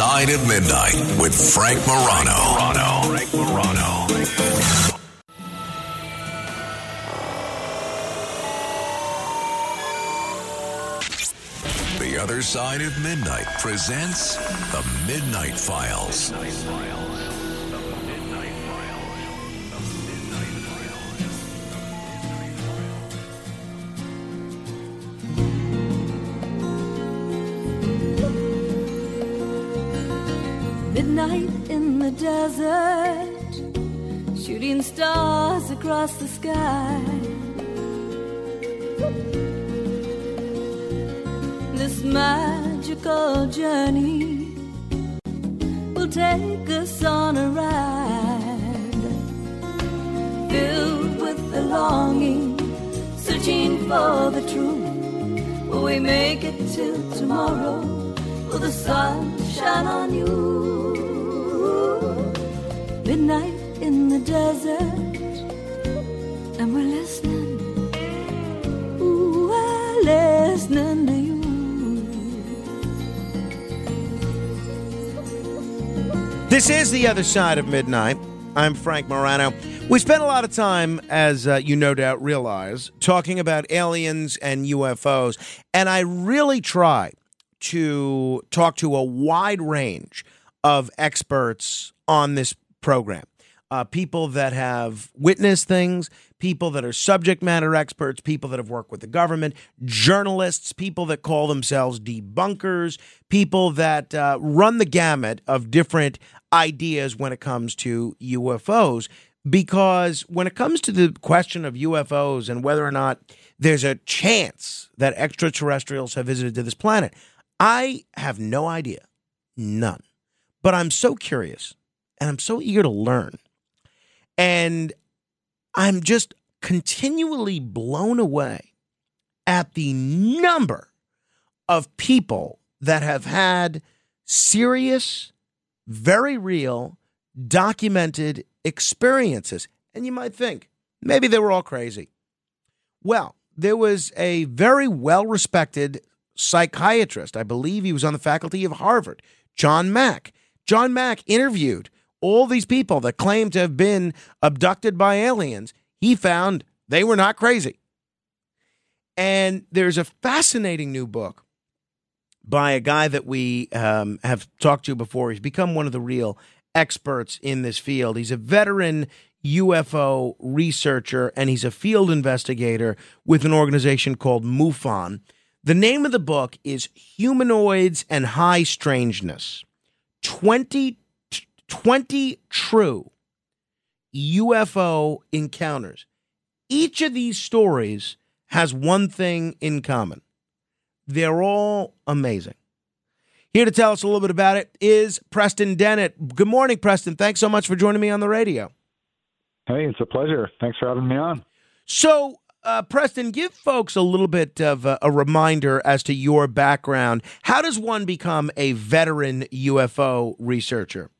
Side of Midnight with Frank Morano. Morano. Frank Morano. The Other Side of Midnight presents The Midnight Files. Midnight in the desert, shooting stars across the sky. This magical journey will take us on a ride, filled with the longing, searching for the truth. Will we make it till tomorrow? Will the sun shine on you? Midnight in the desert, and we're listening. Ooh, we're listening to you. This is The Other Side of Midnight. I'm Frank Morano. We spent a lot of time, as uh, you no doubt realize, talking about aliens and UFOs. And I really try to talk to a wide range of experts on this program. Uh, people that have witnessed things, people that are subject matter experts, people that have worked with the government, journalists, people that call themselves debunkers, people that uh, run the gamut of different ideas when it comes to UFOs. Because when it comes to the question of UFOs and whether or not there's a chance that extraterrestrials have visited to this planet, I have no idea. None. But I'm so curious and I'm so eager to learn. And I'm just continually blown away at the number of people that have had serious, very real, documented experiences. And you might think maybe they were all crazy. Well, there was a very well respected psychiatrist. I believe he was on the faculty of Harvard, John Mack. John Mack interviewed all these people that claim to have been abducted by aliens. He found they were not crazy. And there's a fascinating new book by a guy that we um, have talked to before. He's become one of the real experts in this field. He's a veteran UFO researcher and he's a field investigator with an organization called MUFON. The name of the book is Humanoids and High Strangeness 20, 20 True UFO Encounters. Each of these stories has one thing in common they're all amazing. Here to tell us a little bit about it is Preston Dennett. Good morning, Preston. Thanks so much for joining me on the radio. Hey, it's a pleasure. Thanks for having me on. So, uh, Preston, give folks a little bit of a, a, reminder as to your background. How does one become a veteran UFO researcher?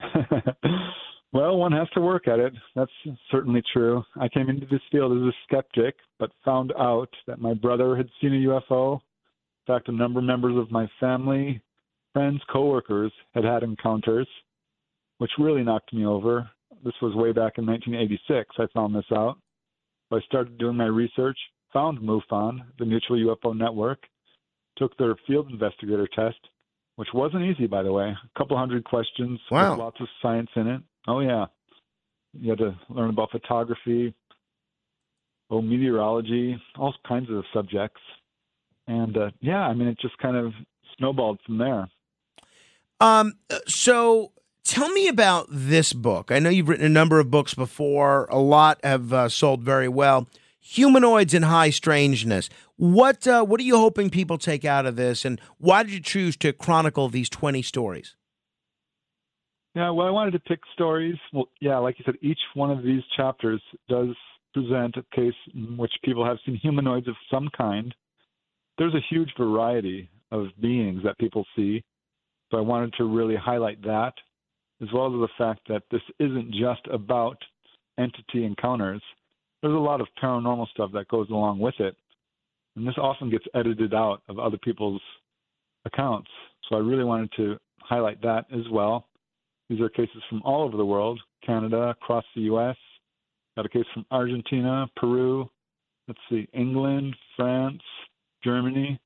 well, one has to work at it. That's certainly true. I came into this field as a skeptic, but found out that my brother had seen a UFO. In fact, a number of members of my family, friends, coworkers had had encounters, which really knocked me over. This was way back in 1986. I found this out. So I started doing my research, found MUFON, the Mutual UFO Network, took their field investigator test, which wasn't easy, by the way. A couple hundred questions wow. with lots of science in it. Oh, yeah. You had to learn about photography, oh, meteorology, all kinds of subjects. And uh, yeah, I mean, it just kind of snowballed from there. Um, so tell me about this book. I know you've written a number of books before. A lot have uh, sold very well. Humanoids and High Strangeness. What uh, what are you hoping people take out of this, and why did you choose to chronicle these twenty stories? Yeah, well, I wanted to pick stories. Well, yeah, like you said, each one of these chapters does present a case in which people have seen humanoids of some kind. There's a huge variety of beings that people see, so I wanted to really highlight that, as well as the fact that this isn't just about entity encounters. There's a lot of paranormal stuff that goes along with it, and this often gets edited out of other people's accounts. So I really wanted to highlight that as well. These are cases from all over the world Canada, across the U.S., got a case from Argentina, Peru, let's see, England, France, Germany.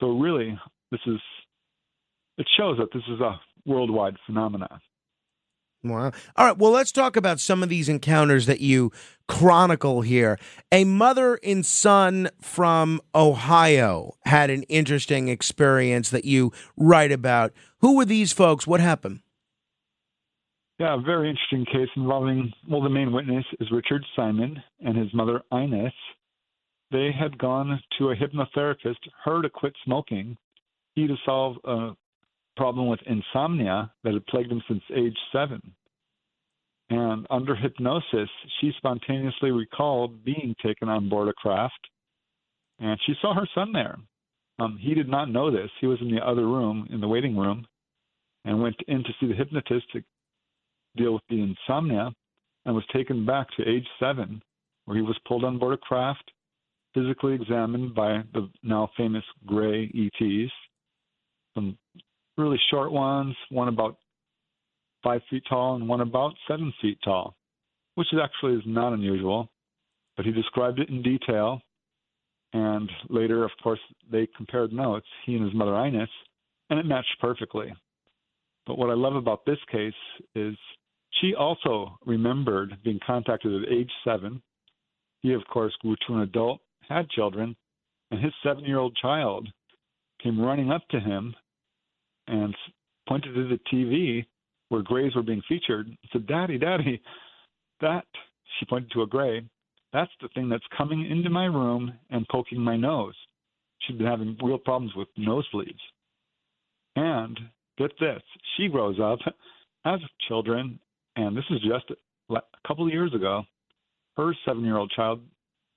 So, really, this is, it shows that this is a worldwide phenomenon. Wow. All right. Well, let's talk about some of these encounters that you chronicle here. A mother and son from Ohio had an interesting experience that you write about. Who were these folks? What happened? Yeah, a very interesting case involving, well, the main witness is Richard Simon and his mother Ines. They had gone to a hypnotherapist, her to quit smoking, he to solve a problem with insomnia that had plagued him since age seven. And under hypnosis, she spontaneously recalled being taken on board a craft, and she saw her son there. Um, he did not know this. He was in the other room, in the waiting room, and went in to see the hypnotist to deal with the insomnia, and was taken back to age seven, where he was pulled on board a craft, physically examined by the now famous gray ETs, really short ones, one about five feet tall and one about seven feet tall, which actually is not unusual. But he described it in detail, and later, of course, they compared notes, he and his mother Ines, and it matched perfectly. But what I love about this case is she also remembered being contacted at age seven. He, of course, grew to an adult, had children, and his seven year old child came running up to him and pointed to the TV where grays were being featured and said, Daddy, Daddy, that, she pointed to a gray, that's the thing that's coming into my room and poking my nose. She'd been having real problems with nosebleeds. And get this, she grows up, has children, and this is just a couple of years ago. Her seven year old child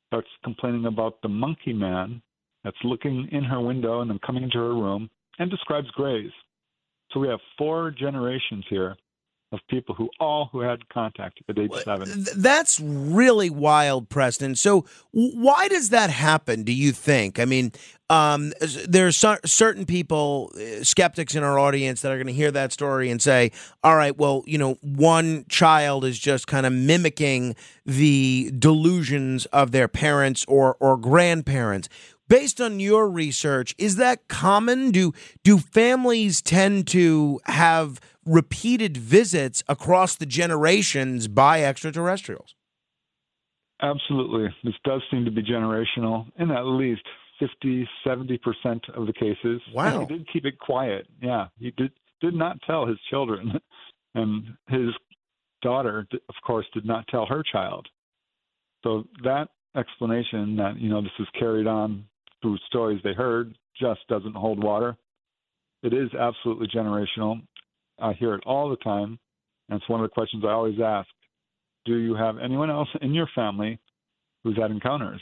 starts complaining about the monkey man that's looking in her window and then coming into her room and describes grays. So we have four generations here of people who all who had contact at age seven. That's really wild, Preston. So why does that happen? Do you think? I mean, um, there are certain people, uh, skeptics in our audience, that are going to hear that story and say, "All right, well, you know, one child is just kind of mimicking the delusions of their parents or or grandparents." Based on your research, is that common? Do do families tend to have repeated visits across the generations by extraterrestrials? Absolutely. This does seem to be generational in at least 50, 70% of the cases. Wow. And he did keep it quiet. Yeah. He did, did not tell his children. And his daughter, of course, did not tell her child. So that explanation that, you know, this is carried on through stories they heard just doesn't hold water. It is absolutely generational. I hear it all the time. And it's one of the questions I always ask Do you have anyone else in your family who's had encounters,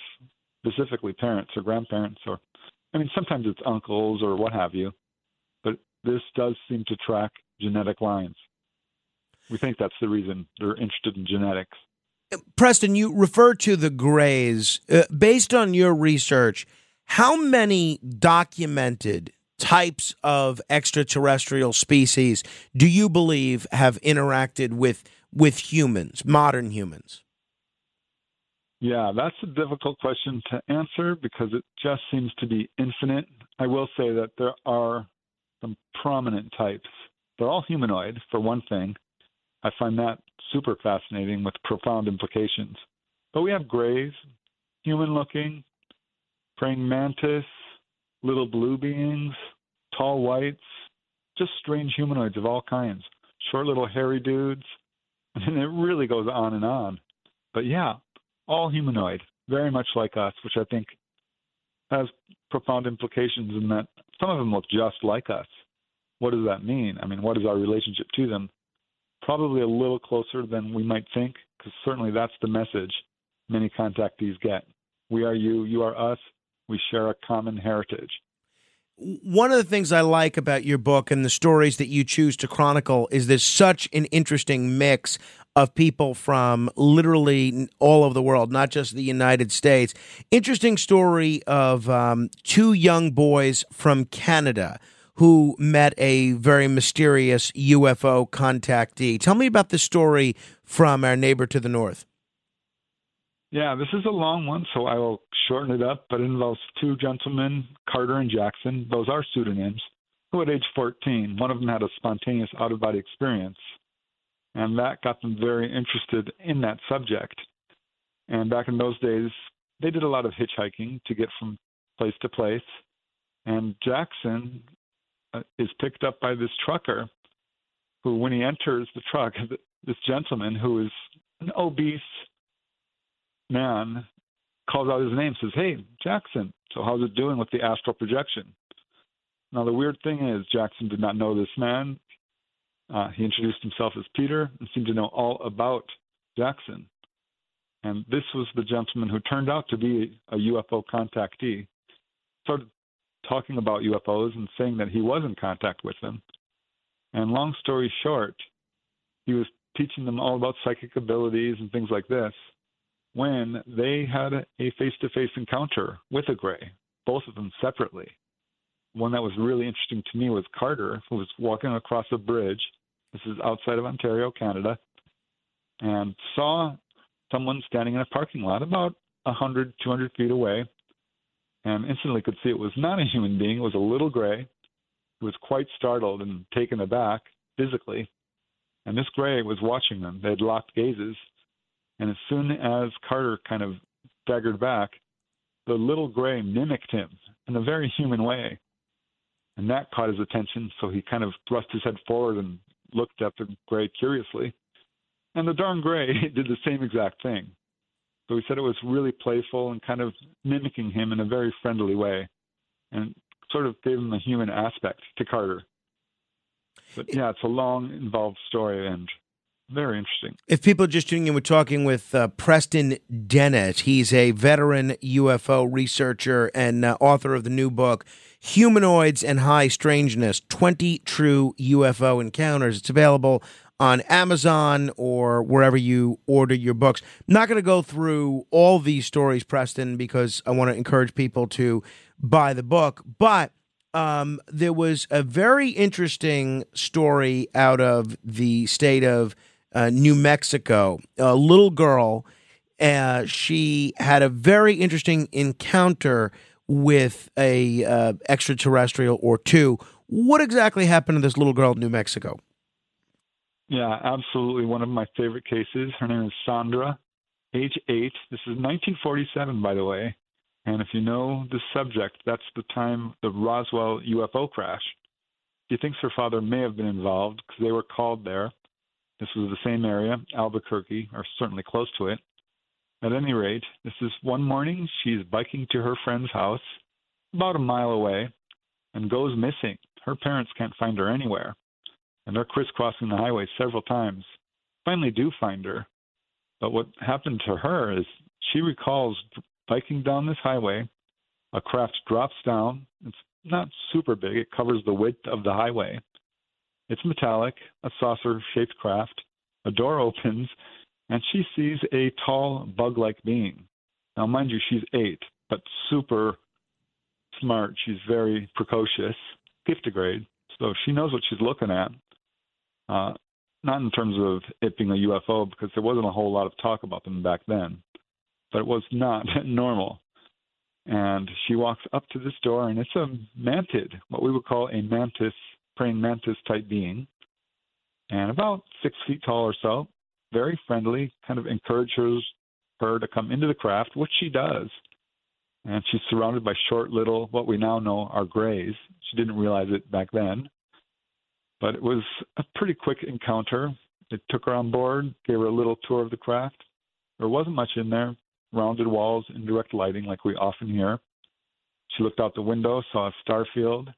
specifically parents or grandparents? Or, I mean, sometimes it's uncles or what have you. But this does seem to track genetic lines. We think that's the reason they're interested in genetics. Preston, you refer to the grays. Uh, based on your research, how many documented types of extraterrestrial species do you believe have interacted with with humans, modern humans? Yeah, that's a difficult question to answer because it just seems to be infinite. I will say that there are some prominent types. They're all humanoid, for one thing. I find that super fascinating with profound implications. But we have grays, human looking, praying mantis, little blue beings, tall whites, just strange humanoids of all kinds, short little hairy dudes, and it really goes on and on. But yeah, all humanoid, very much like us, which I think has profound implications in that some of them look just like us. What does that mean? I mean, what is our relationship to them? Probably a little closer than we might think, because certainly that's the message many contactees get. We are you, you are us, we share a common heritage. One of the things I like about your book and the stories that you choose to chronicle is there's such an interesting mix of people from literally all over the world, not just the United States. Interesting story of um, two young boys from Canada who met a very mysterious UFO contactee. Tell me about the story from our neighbor to the north. Yeah, this is a long one, so I will shorten it up, but it involves two gentlemen, Carter and Jackson. Those are pseudonyms, who at age 14, one of them had a spontaneous out of body experience. And that got them very interested in that subject. And back in those days, they did a lot of hitchhiking to get from place to place. And Jackson uh, is picked up by this trucker who, when he enters the truck, this gentleman who is an obese man calls out his name, says, Hey, Jackson, so how's it doing with the astral projection? Now, the weird thing is, Jackson did not know this man. Uh, he introduced himself as Peter and seemed to know all about Jackson. And this was the gentleman who turned out to be a UFO contactee. Started talking about UFOs and saying that he was in contact with them. And long story short, he was teaching them all about psychic abilities and things like this when they had a face to face encounter with a gray, both of them separately. One that was really interesting to me was Carter, who was walking across a bridge. This is outside of Ontario, Canada, and saw someone standing in a parking lot about 100, 200 feet away, and instantly could see it was not a human being. It was a little gray who was quite startled and taken aback physically. And this gray was watching them. They had locked gazes and as soon as Carter kind of staggered back, the little gray mimicked him in a very human way. And that caught his attention, so he kind of thrust his head forward and looked at the gray curiously. And the darn gray did the same exact thing. So he said it was really playful and kind of mimicking him in a very friendly way and sort of gave him a human aspect to Carter. But yeah, it's a long, involved story, and very interesting. If people are just tuning in, we're talking with uh, Preston Dennett. He's a veteran UFO researcher and uh, author of the new book, Humanoids and High Strangeness 20 True UFO Encounters. It's available on Amazon or wherever you order your books. I'm not going to go through all these stories, Preston, because I want to encourage people to buy the book. But um, there was a very interesting story out of the state of uh, New Mexico. A little girl, uh, she had a very interesting encounter with a uh, extraterrestrial or two. What exactly happened to this little girl in New Mexico? Yeah, absolutely. One of my favorite cases. Her name is Sandra, age eight. This is 1947, by the way. And if you know the subject, that's the time the Roswell UFO crash. She thinks her father may have been involved because they were called there. This was the same area, Albuquerque, or certainly close to it. At any rate, this is one morning she's biking to her friend's house, about a mile away, and goes missing. Her parents can't find her anywhere, and they're crisscrossing the highway several times. Finally, do find her. But what happened to her is she recalls biking down this highway. A craft drops down. It's not super big, it covers the width of the highway. It's metallic, a saucer shaped craft. A door opens, and she sees a tall, bug like being. Now, mind you, she's eight, but super smart. She's very precocious, fifth giftigrade. So she knows what she's looking at. Uh, not in terms of it being a UFO, because there wasn't a whole lot of talk about them back then, but it was not normal. And she walks up to this door, and it's a mantid, what we would call a mantis praying mantis type being, and about six feet tall or so, very friendly, kind of encourages her to come into the craft, which she does. And she's surrounded by short little, what we now know are grays. She didn't realize it back then. But it was a pretty quick encounter. It took her on board, gave her a little tour of the craft. There wasn't much in there, rounded walls, indirect lighting like we often hear. She looked out the window, saw a star field,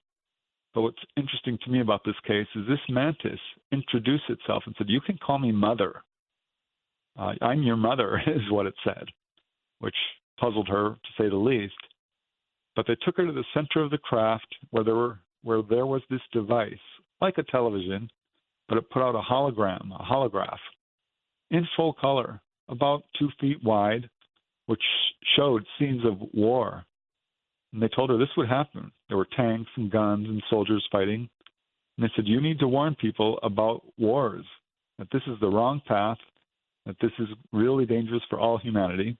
but what's interesting to me about this case is this mantis introduced itself and said, You can call me mother. Uh, I'm your mother, is what it said, which puzzled her to say the least. But they took her to the center of the craft where there were where there was this device, like a television, but it put out a hologram, a holograph, in full color, about two feet wide, which showed scenes of war And they told her this would happen. There were tanks and guns and soldiers fighting. And they said, You need to warn people about wars, that this is the wrong path, that this is really dangerous for all humanity.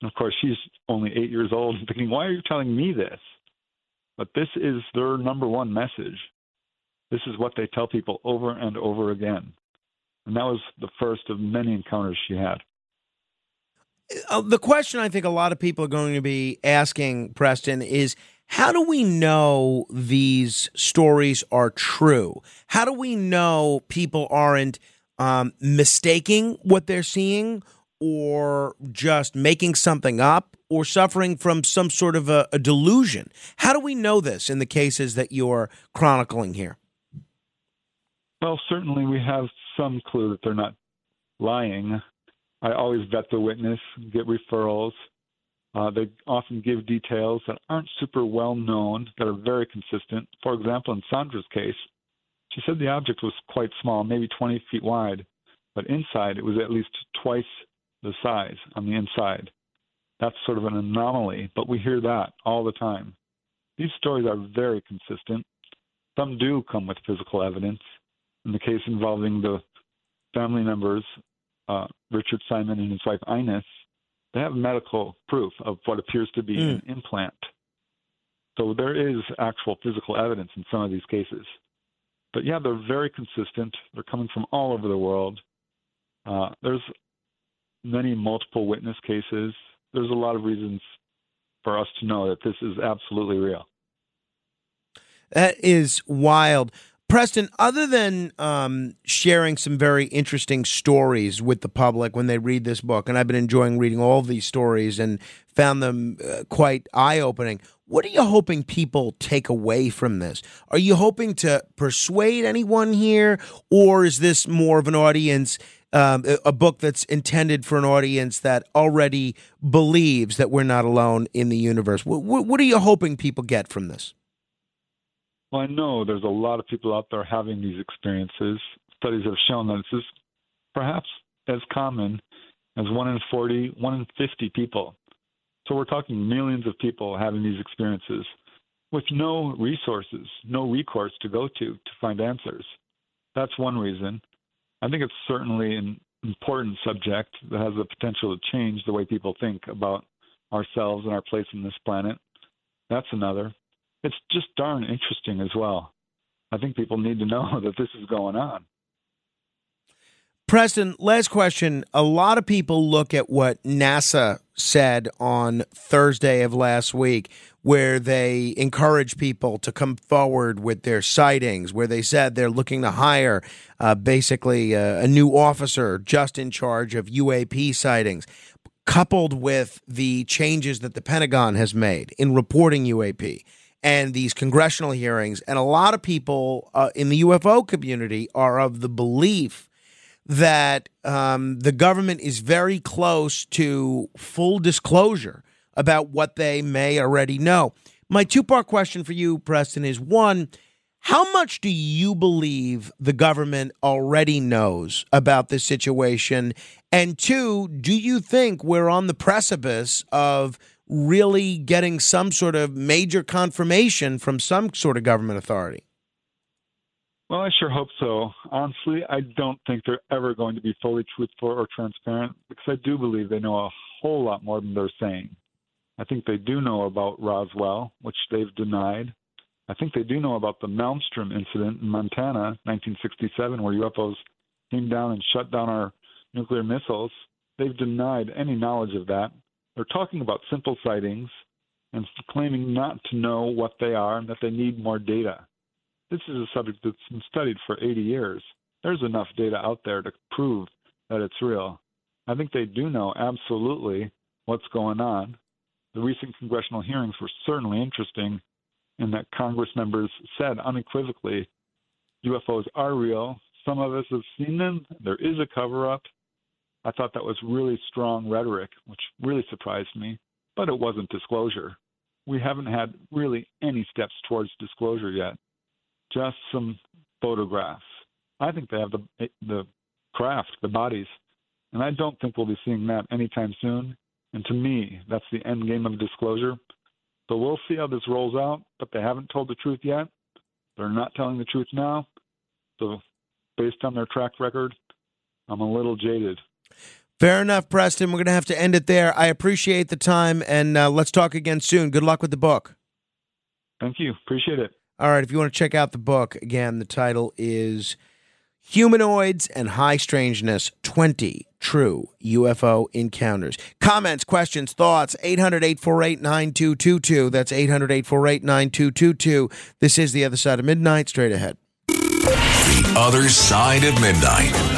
And of course, she's only eight years old and thinking, Why are you telling me this? But this is their number one message. This is what they tell people over and over again. And that was the first of many encounters she had. Uh, the question I think a lot of people are going to be asking, Preston, is how do we know these stories are true? How do we know people aren't um, mistaking what they're seeing or just making something up or suffering from some sort of a, a delusion? How do we know this in the cases that you're chronicling here? Well, certainly we have some clue that they're not lying. I always vet the witness, get referrals. Uh, they often give details that aren't super well known, that are very consistent. For example, in Sandra's case, she said the object was quite small, maybe 20 feet wide, but inside it was at least twice the size on the inside. That's sort of an anomaly, but we hear that all the time. These stories are very consistent. Some do come with physical evidence. In the case involving the family members, uh, Richard Simon and his wife Ines, they have medical proof of what appears to be mm. an implant. So there is actual physical evidence in some of these cases. But yeah, they're very consistent. They're coming from all over the world. Uh, there's many multiple witness cases. There's a lot of reasons for us to know that this is absolutely real. That is wild. Preston, other than um, sharing some very interesting stories with the public when they read this book, and I've been enjoying reading all these stories and found them uh, quite eye opening, what are you hoping people take away from this? Are you hoping to persuade anyone here, or is this more of an audience? Um, a book that's intended for an audience that already believes that we're not alone in the universe. What, what are you hoping people get from this? Well, I know there's a lot of people out there having these experiences. Studies have shown that this is perhaps as common as one in 40, one in 50 people. So we're talking millions of people having these experiences with no resources, no recourse to go to to find answers. That's one reason. I think it's certainly an important subject that has the potential to change the way people think about ourselves and our place on this planet. That's another it's just darn interesting as well. I think people need to know that this is going on. Preston, last question. A lot of people look at what NASA said on Thursday of last week, where they encourage people to come forward with their sightings, where they said they're looking to hire uh, basically uh, a new officer just in charge of UAP sightings, coupled with the changes that the Pentagon has made in reporting UAP and these congressional hearings. And a lot of people uh, in the UFO community are of the belief that um, the government is very close to full disclosure about what they may already know. My two part question for you, Preston, is one, how much do you believe the government already knows about this situation? And two, do you think we're on the precipice of really getting some sort of major confirmation from some sort of government authority? Well, I sure hope so. Honestly, I don't think they're ever going to be fully truthful or transparent because I do believe they know a whole lot more than they're saying. I think they do know about Roswell, which they've denied. I think they do know about the Malmstrom incident in Montana, 1967, where UFOs came down and shut down our nuclear missiles. They've denied any knowledge of that. They're talking about simple sightings and claiming not to know what they are and that they need more data. This is a subject that's been studied for 80 years. There's enough data out there to prove that it's real. I think they do know absolutely what's going on. The recent congressional hearings were certainly interesting in that Congress members said unequivocally UFOs are real. Some of us have seen them. There is a cover up. I thought that was really strong rhetoric, which really surprised me, but it wasn't disclosure. We haven't had really any steps towards disclosure yet, just some photographs. I think they have the the craft, the bodies, and I don't think we'll be seeing that anytime soon. And to me, that's the end game of disclosure. So we'll see how this rolls out, but they haven't told the truth yet. They're not telling the truth now. So, based on their track record, I'm a little jaded. Fair enough, Preston. We're going to have to end it there. I appreciate the time, and uh, let's talk again soon. Good luck with the book. Thank you. Appreciate it. All right. If you want to check out the book, again, the title is Humanoids and High Strangeness 20 True UFO Encounters. Comments, questions, thoughts, 800 848 9222. That's 800 848 9222. This is The Other Side of Midnight. Straight ahead. The Other Side of Midnight.